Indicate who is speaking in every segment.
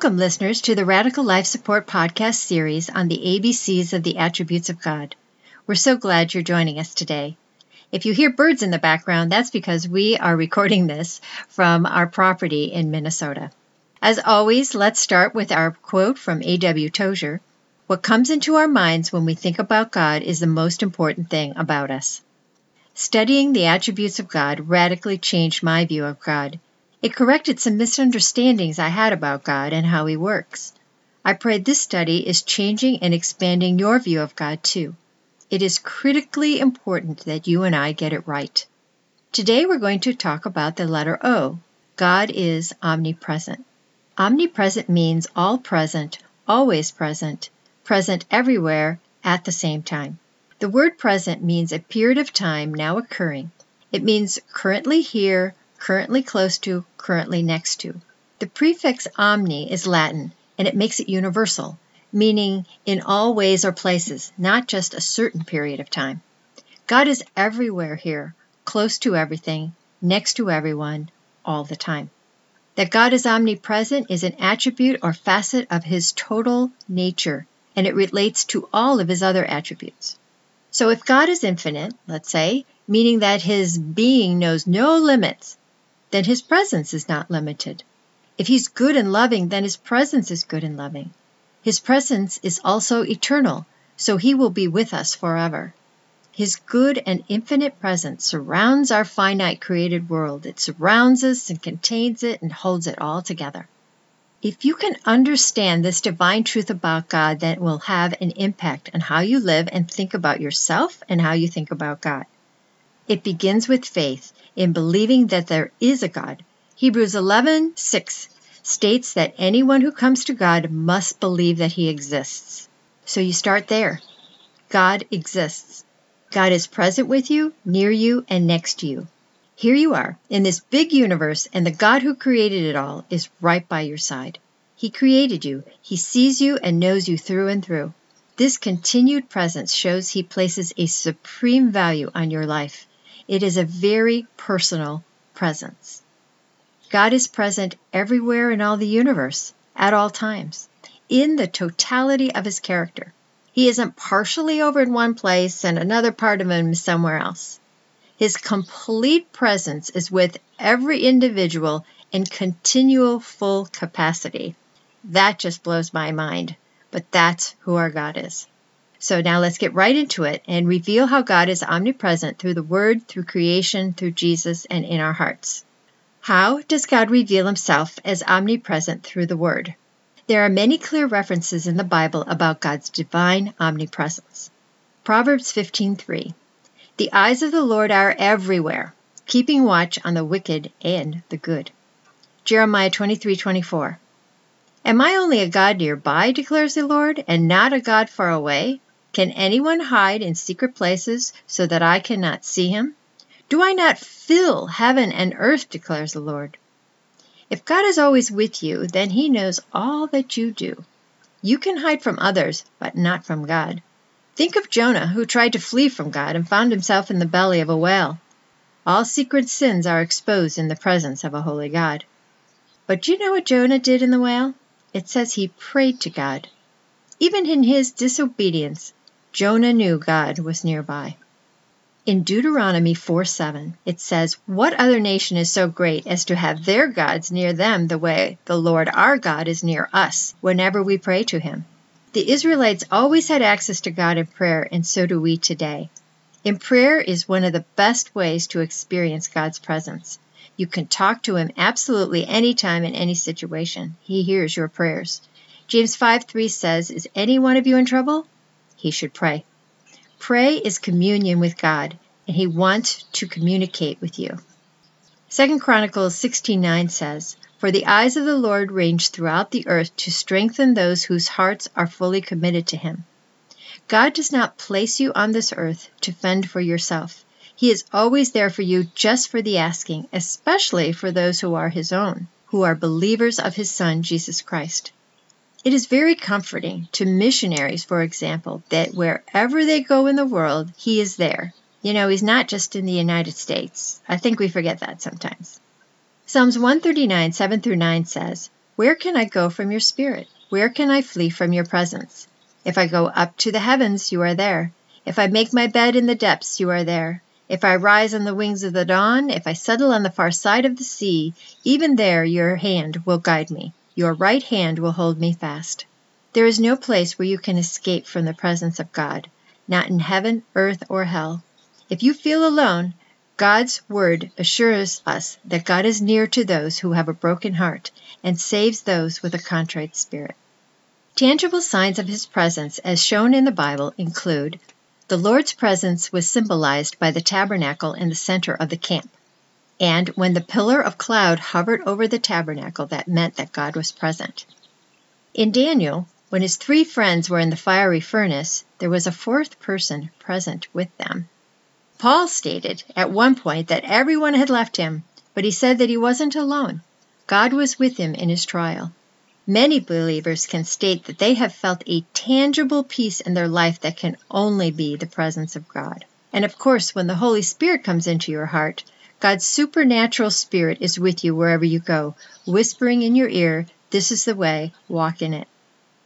Speaker 1: Welcome, listeners, to the Radical Life Support podcast series on the ABCs of the Attributes of God. We're so glad you're joining us today. If you hear birds in the background, that's because we are recording this from our property in Minnesota. As always, let's start with our quote from A.W. Tozer What comes into our minds when we think about God is the most important thing about us. Studying the attributes of God radically changed my view of God it corrected some misunderstandings I had about God and how He works. I pray this study is changing and expanding your view of God too. It is critically important that you and I get it right. Today we're going to talk about the letter O. God is omnipresent. Omnipresent means all present, always present, present everywhere at the same time. The word present means a period of time now occurring. It means currently here, currently close to, currently next to. The prefix omni is Latin and it makes it universal, meaning in all ways or places, not just a certain period of time. God is everywhere here, close to everything, next to everyone, all the time. That God is omnipresent is an attribute or facet of his total nature, and it relates to all of his other attributes. So if God is infinite, let's say, meaning that his being knows no limits, then his presence is not limited. If he's good and loving, then his presence is good and loving. His presence is also eternal, so he will be with us forever. His good and infinite presence surrounds our finite created world. It surrounds us and contains it and holds it all together. If you can understand this divine truth about God, then it will have an impact on how you live and think about yourself and how you think about God. It begins with faith in believing that there is a God. Hebrews 11:6 states that anyone who comes to God must believe that he exists. So you start there. God exists. God is present with you, near you, and next to you. Here you are in this big universe, and the God who created it all is right by your side. He created you, He sees you, and knows you through and through. This continued presence shows He places a supreme value on your life. It is a very personal presence. God is present everywhere in all the universe, at all times, in the totality of his character. He isn't partially over in one place and another part of him somewhere else. His complete presence is with every individual in continual full capacity. That just blows my mind, but that's who our God is. So now let's get right into it and reveal how God is omnipresent through the Word, through creation, through Jesus, and in our hearts. How does God reveal himself as omnipresent through the Word? There are many clear references in the Bible about God's divine omnipresence. Proverbs 15:3 The eyes of the Lord are everywhere, keeping watch on the wicked and the good. Jeremiah 23:24 Am I only a God nearby, declares the Lord, and not a God far away? Can anyone hide in secret places so that I cannot see him? Do I not fill heaven and earth, declares the Lord? If God is always with you, then he knows all that you do. You can hide from others, but not from God. Think of Jonah, who tried to flee from God and found himself in the belly of a whale. All secret sins are exposed in the presence of a holy God. But do you know what Jonah did in the whale? It says he prayed to God. Even in his disobedience, Jonah knew God was nearby. In Deuteronomy 4 7, it says, What other nation is so great as to have their gods near them the way the Lord our God is near us whenever we pray to him? The Israelites always had access to God in prayer, and so do we today. In prayer is one of the best ways to experience God's presence. You can talk to him absolutely anytime in any situation. He hears your prayers. James 5 3 says, Is any one of you in trouble? He should pray. Pray is communion with God, and he wants to communicate with you. 2 Chronicles 16:9 says, "For the eyes of the Lord range throughout the earth to strengthen those whose hearts are fully committed to him." God does not place you on this earth to fend for yourself. He is always there for you just for the asking, especially for those who are his own, who are believers of his son Jesus Christ. It is very comforting to missionaries, for example, that wherever they go in the world, He is there. You know, He's not just in the United States. I think we forget that sometimes. Psalms 139, 7 through 9 says, Where can I go from your spirit? Where can I flee from your presence? If I go up to the heavens, you are there. If I make my bed in the depths, you are there. If I rise on the wings of the dawn, if I settle on the far side of the sea, even there your hand will guide me. Your right hand will hold me fast. There is no place where you can escape from the presence of God, not in heaven, earth, or hell. If you feel alone, God's word assures us that God is near to those who have a broken heart and saves those with a contrite spirit. Tangible signs of his presence, as shown in the Bible, include the Lord's presence was symbolized by the tabernacle in the center of the camp. And when the pillar of cloud hovered over the tabernacle, that meant that God was present. In Daniel, when his three friends were in the fiery furnace, there was a fourth person present with them. Paul stated at one point that everyone had left him, but he said that he wasn't alone. God was with him in his trial. Many believers can state that they have felt a tangible peace in their life that can only be the presence of God. And of course, when the Holy Spirit comes into your heart, God's supernatural spirit is with you wherever you go, whispering in your ear, This is the way, walk in it.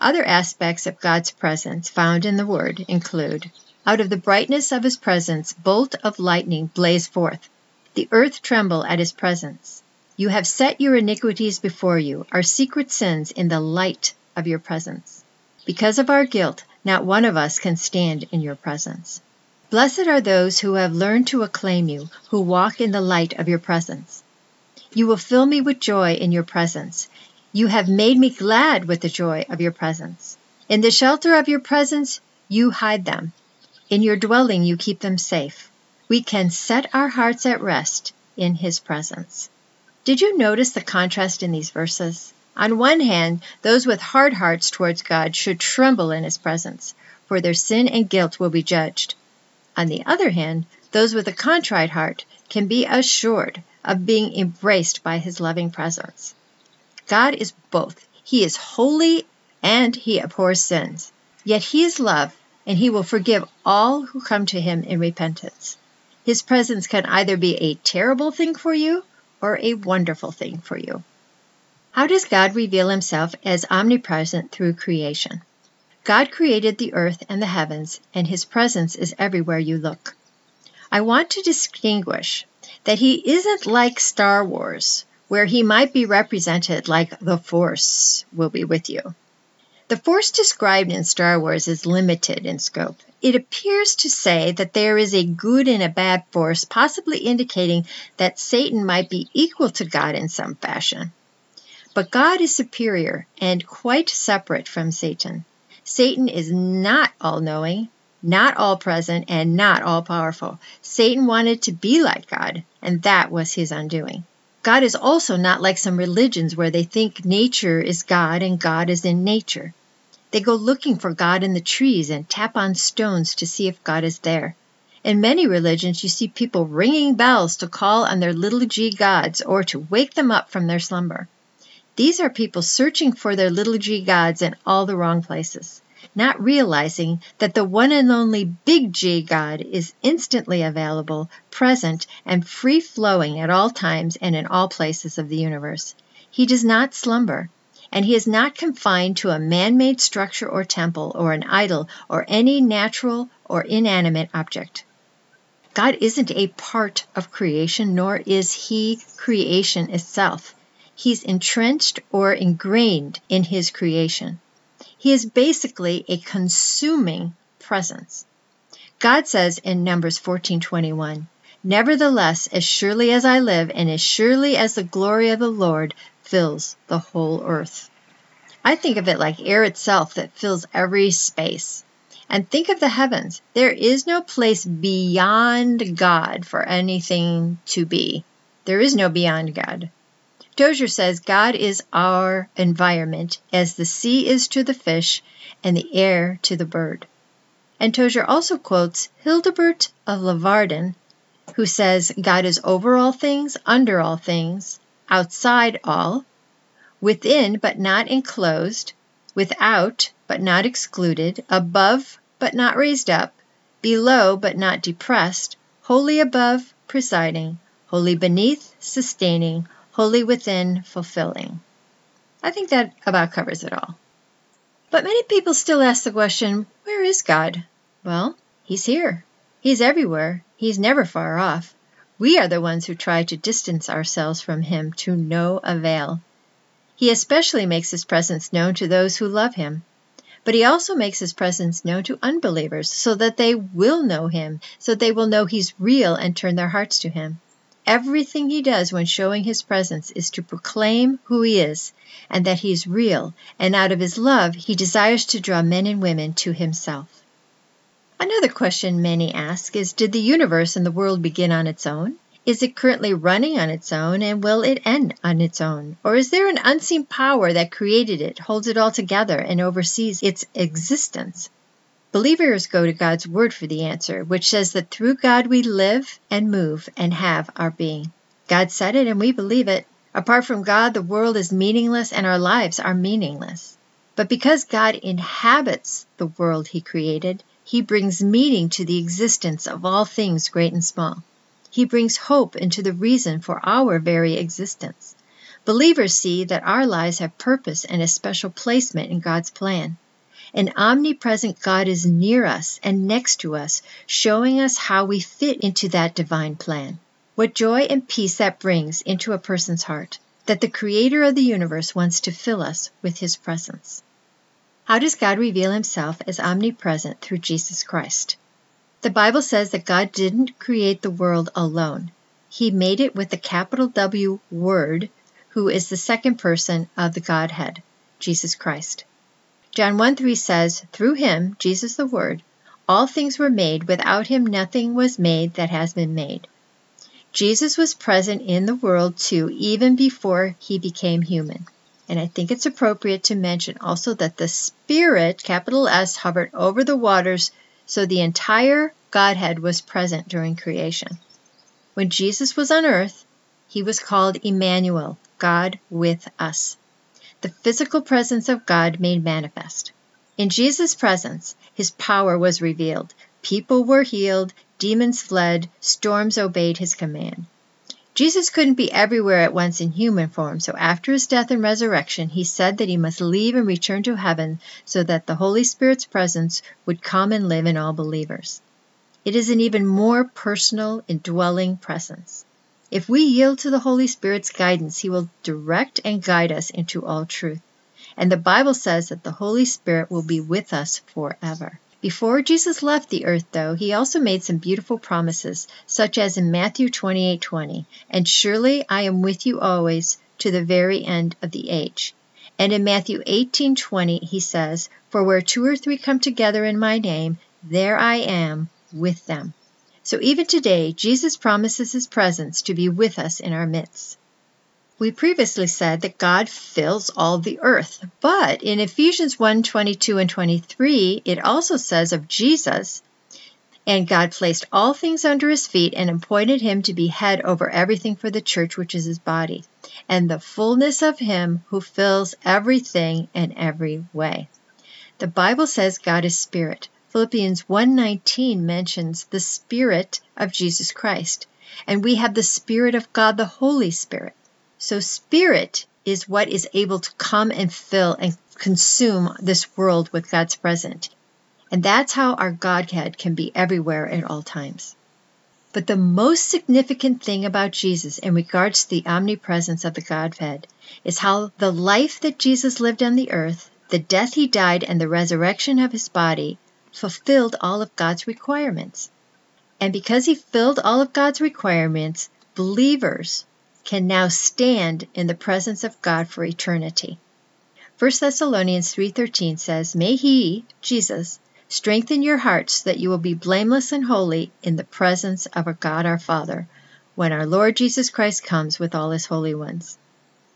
Speaker 1: Other aspects of God's presence found in the Word include Out of the brightness of his presence, bolt of lightning blaze forth. The earth tremble at his presence. You have set your iniquities before you, our secret sins in the light of your presence. Because of our guilt, not one of us can stand in your presence. Blessed are those who have learned to acclaim you, who walk in the light of your presence. You will fill me with joy in your presence. You have made me glad with the joy of your presence. In the shelter of your presence, you hide them. In your dwelling, you keep them safe. We can set our hearts at rest in his presence. Did you notice the contrast in these verses? On one hand, those with hard hearts towards God should tremble in His presence, for their sin and guilt will be judged. On the other hand, those with a contrite heart can be assured of being embraced by His loving presence. God is both. He is holy and He abhors sins. Yet He is love, and He will forgive all who come to Him in repentance. His presence can either be a terrible thing for you or a wonderful thing for you. How does God reveal himself as omnipresent through creation? God created the earth and the heavens, and his presence is everywhere you look. I want to distinguish that he isn't like Star Wars, where he might be represented like the Force will be with you. The force described in Star Wars is limited in scope. It appears to say that there is a good and a bad force, possibly indicating that Satan might be equal to God in some fashion. But God is superior and quite separate from Satan. Satan is not all knowing, not all present, and not all powerful. Satan wanted to be like God, and that was his undoing. God is also not like some religions where they think nature is God and God is in nature. They go looking for God in the trees and tap on stones to see if God is there. In many religions, you see people ringing bells to call on their little g gods or to wake them up from their slumber. These are people searching for their little g gods in all the wrong places, not realizing that the one and only big G God is instantly available, present, and free flowing at all times and in all places of the universe. He does not slumber, and he is not confined to a man made structure or temple or an idol or any natural or inanimate object. God isn't a part of creation, nor is he creation itself. He's entrenched or ingrained in his creation. He is basically a consuming presence. God says in Numbers 14:21, "Nevertheless, as surely as I live and as surely as the glory of the Lord fills the whole earth." I think of it like air itself that fills every space. And think of the heavens. There is no place beyond God for anything to be. There is no beyond God. Tozer says God is our environment as the sea is to the fish and the air to the bird. And Tozer also quotes Hildebert of Lavardin, who says God is over all things, under all things, outside all, within but not enclosed, without but not excluded, above but not raised up, below but not depressed, wholly above, presiding, wholly beneath, sustaining, wholly within, fulfilling. I think that about covers it all. But many people still ask the question where is God? Well, He's here. He's everywhere. He's never far off. We are the ones who try to distance ourselves from Him to no avail. He especially makes His presence known to those who love Him. But He also makes His presence known to unbelievers so that they will know Him, so they will know He's real and turn their hearts to Him. Everything He does when showing His presence is to proclaim who He is and that He is real, and out of His love He desires to draw men and women to Himself. Another question many ask is Did the universe and the world begin on its own? Is it currently running on its own and will it end on its own? Or is there an unseen power that created it, holds it all together, and oversees its existence? Believers go to God's Word for the answer, which says that through God we live and move and have our being. God said it and we believe it. Apart from God, the world is meaningless and our lives are meaningless. But because God inhabits the world He created, he brings meaning to the existence of all things great and small. He brings hope into the reason for our very existence. Believers see that our lives have purpose and a special placement in God's plan. An omnipresent God is near us and next to us, showing us how we fit into that divine plan. What joy and peace that brings into a person's heart, that the Creator of the universe wants to fill us with His presence. How does God reveal himself as omnipresent through Jesus Christ? The Bible says that God didn't create the world alone. He made it with the capital W Word, who is the second person of the Godhead, Jesus Christ. John 1 3 says, Through him, Jesus the Word, all things were made. Without him, nothing was made that has been made. Jesus was present in the world too, even before he became human. And I think it's appropriate to mention also that the Spirit, capital S, hovered over the waters, so the entire Godhead was present during creation. When Jesus was on earth, he was called Emmanuel, God with us. The physical presence of God made manifest. In Jesus' presence, his power was revealed. People were healed, demons fled, storms obeyed his command. Jesus couldn't be everywhere at once in human form, so after his death and resurrection, he said that he must leave and return to heaven so that the Holy Spirit's presence would come and live in all believers. It is an even more personal, indwelling presence. If we yield to the Holy Spirit's guidance, he will direct and guide us into all truth. And the Bible says that the Holy Spirit will be with us forever. Before Jesus left the earth, though, he also made some beautiful promises, such as in Matthew 28:20, "And surely I am with you always to the very end of the age." And in Matthew 18:20 he says, "For where two or three come together in my name, there I am with them." So even today, Jesus promises his presence to be with us in our midst. We previously said that God fills all the earth, but in Ephesians 1 22 and 23, it also says of Jesus, and God placed all things under his feet and appointed him to be head over everything for the church, which is his body, and the fullness of him who fills everything in every way. The Bible says God is spirit. Philippians 1:19 mentions the spirit of Jesus Christ, and we have the spirit of God, the Holy Spirit. So, spirit is what is able to come and fill and consume this world with God's presence. And that's how our Godhead can be everywhere at all times. But the most significant thing about Jesus in regards to the omnipresence of the Godhead is how the life that Jesus lived on the earth, the death he died, and the resurrection of his body fulfilled all of God's requirements. And because he filled all of God's requirements, believers can now stand in the presence of God for eternity. 1 Thessalonians 3:13 says, "May he, Jesus, strengthen your hearts that you will be blameless and holy in the presence of our God our Father when our Lord Jesus Christ comes with all his holy ones."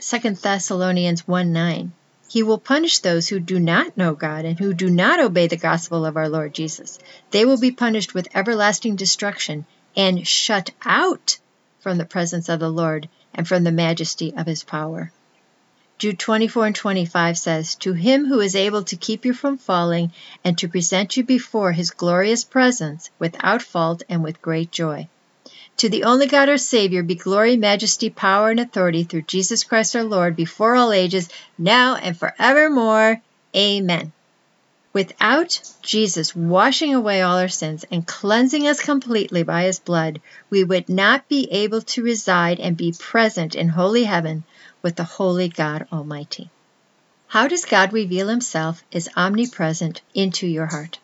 Speaker 1: 2 Thessalonians 1:9 He will punish those who do not know God and who do not obey the gospel of our Lord Jesus. They will be punished with everlasting destruction and shut out from the presence of the Lord and from the majesty of his power. Jude 24 and 25 says, To him who is able to keep you from falling and to present you before his glorious presence without fault and with great joy. To the only God our Savior be glory, majesty, power, and authority through Jesus Christ our Lord before all ages, now and forevermore. Amen. Without Jesus washing away all our sins and cleansing us completely by his blood, we would not be able to reside and be present in holy heaven with the holy God Almighty. How does God reveal himself as omnipresent into your heart?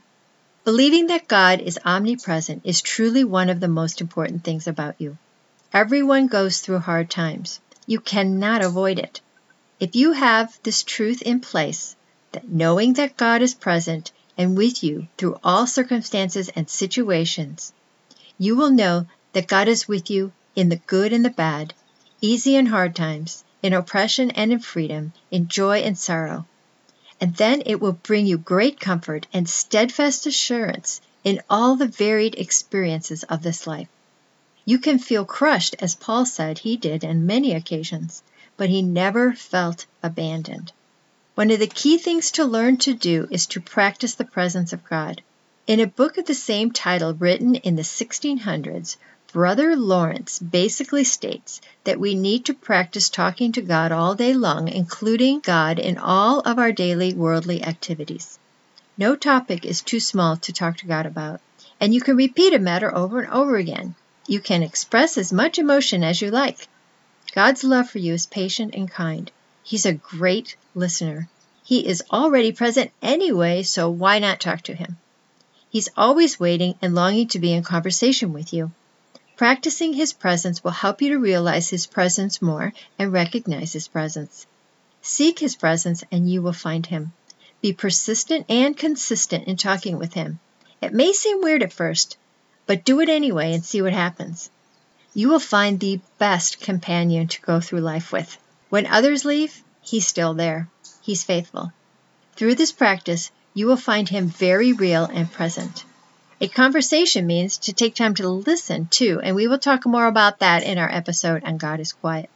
Speaker 1: Believing that God is omnipresent is truly one of the most important things about you. Everyone goes through hard times. You cannot avoid it. If you have this truth in place, that knowing that God is present and with you through all circumstances and situations, you will know that God is with you in the good and the bad, easy and hard times, in oppression and in freedom, in joy and sorrow. And then it will bring you great comfort and steadfast assurance in all the varied experiences of this life. You can feel crushed, as Paul said he did on many occasions, but he never felt abandoned. One of the key things to learn to do is to practice the presence of God. In a book of the same title written in the 1600s, Brother Lawrence basically states that we need to practice talking to God all day long, including God in all of our daily worldly activities. No topic is too small to talk to God about, and you can repeat a matter over and over again. You can express as much emotion as you like. God's love for you is patient and kind. He's a great listener. He is already present anyway, so why not talk to him? He's always waiting and longing to be in conversation with you. Practicing his presence will help you to realize his presence more and recognize his presence. Seek his presence and you will find him. Be persistent and consistent in talking with him. It may seem weird at first, but do it anyway and see what happens. You will find the best companion to go through life with. When others leave, He's still there. He's faithful. Through this practice, you will find Him very real and present. A conversation means to take time to listen too, and we will talk more about that in our episode on God is Quiet.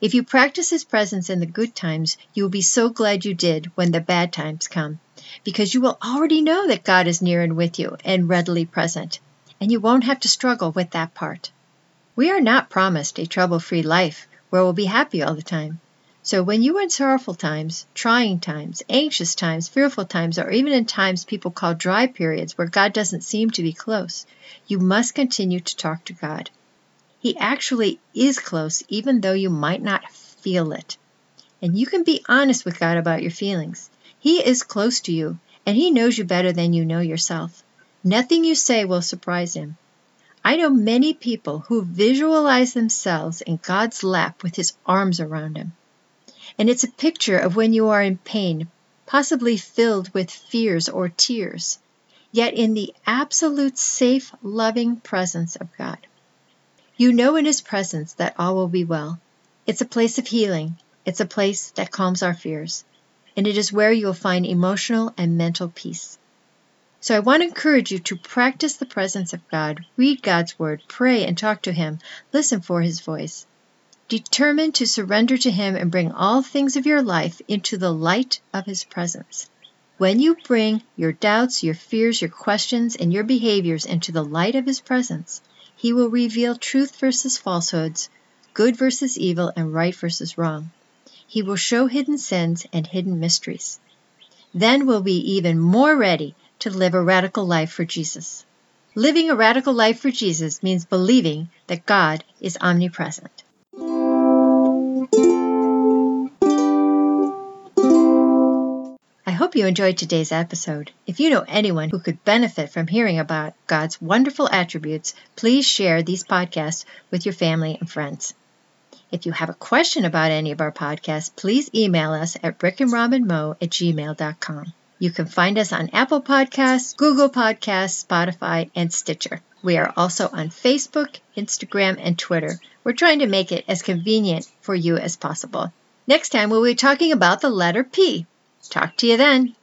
Speaker 1: If you practice His presence in the good times, you will be so glad you did when the bad times come, because you will already know that God is near and with you and readily present, and you won't have to struggle with that part. We are not promised a trouble free life where we'll be happy all the time. So when you are in sorrowful times, trying times, anxious times, fearful times, or even in times people call dry periods where God doesn't seem to be close, you must continue to talk to God. He actually is close, even though you might not feel it. And you can be honest with God about your feelings. He is close to you, and He knows you better than you know yourself. Nothing you say will surprise Him. I know many people who visualize themselves in God's lap with His arms around them and it's a picture of when you are in pain, possibly filled with fears or tears, yet in the absolute safe, loving presence of God. You know in His presence that all will be well. It's a place of healing, it's a place that calms our fears, and it is where you'll find emotional and mental peace. So I want to encourage you to practice the presence of God, read God's Word, pray and talk to Him, listen for His voice. Determine to surrender to Him and bring all things of your life into the light of His presence. When you bring your doubts, your fears, your questions, and your behaviors into the light of His presence, He will reveal truth versus falsehoods, good versus evil, and right versus wrong. He will show hidden sins and hidden mysteries. Then we'll be even more ready to live a radical life for Jesus. Living a radical life for Jesus means believing that God is omnipresent. Hope you enjoyed today's episode. If you know anyone who could benefit from hearing about God's wonderful attributes, please share these podcasts with your family and friends. If you have a question about any of our podcasts, please email us at brickandrobinmo at gmail.com. You can find us on Apple Podcasts, Google Podcasts, Spotify, and Stitcher. We are also on Facebook, Instagram, and Twitter. We're trying to make it as convenient for you as possible. Next time, we'll be talking about the letter P. Talk to you then.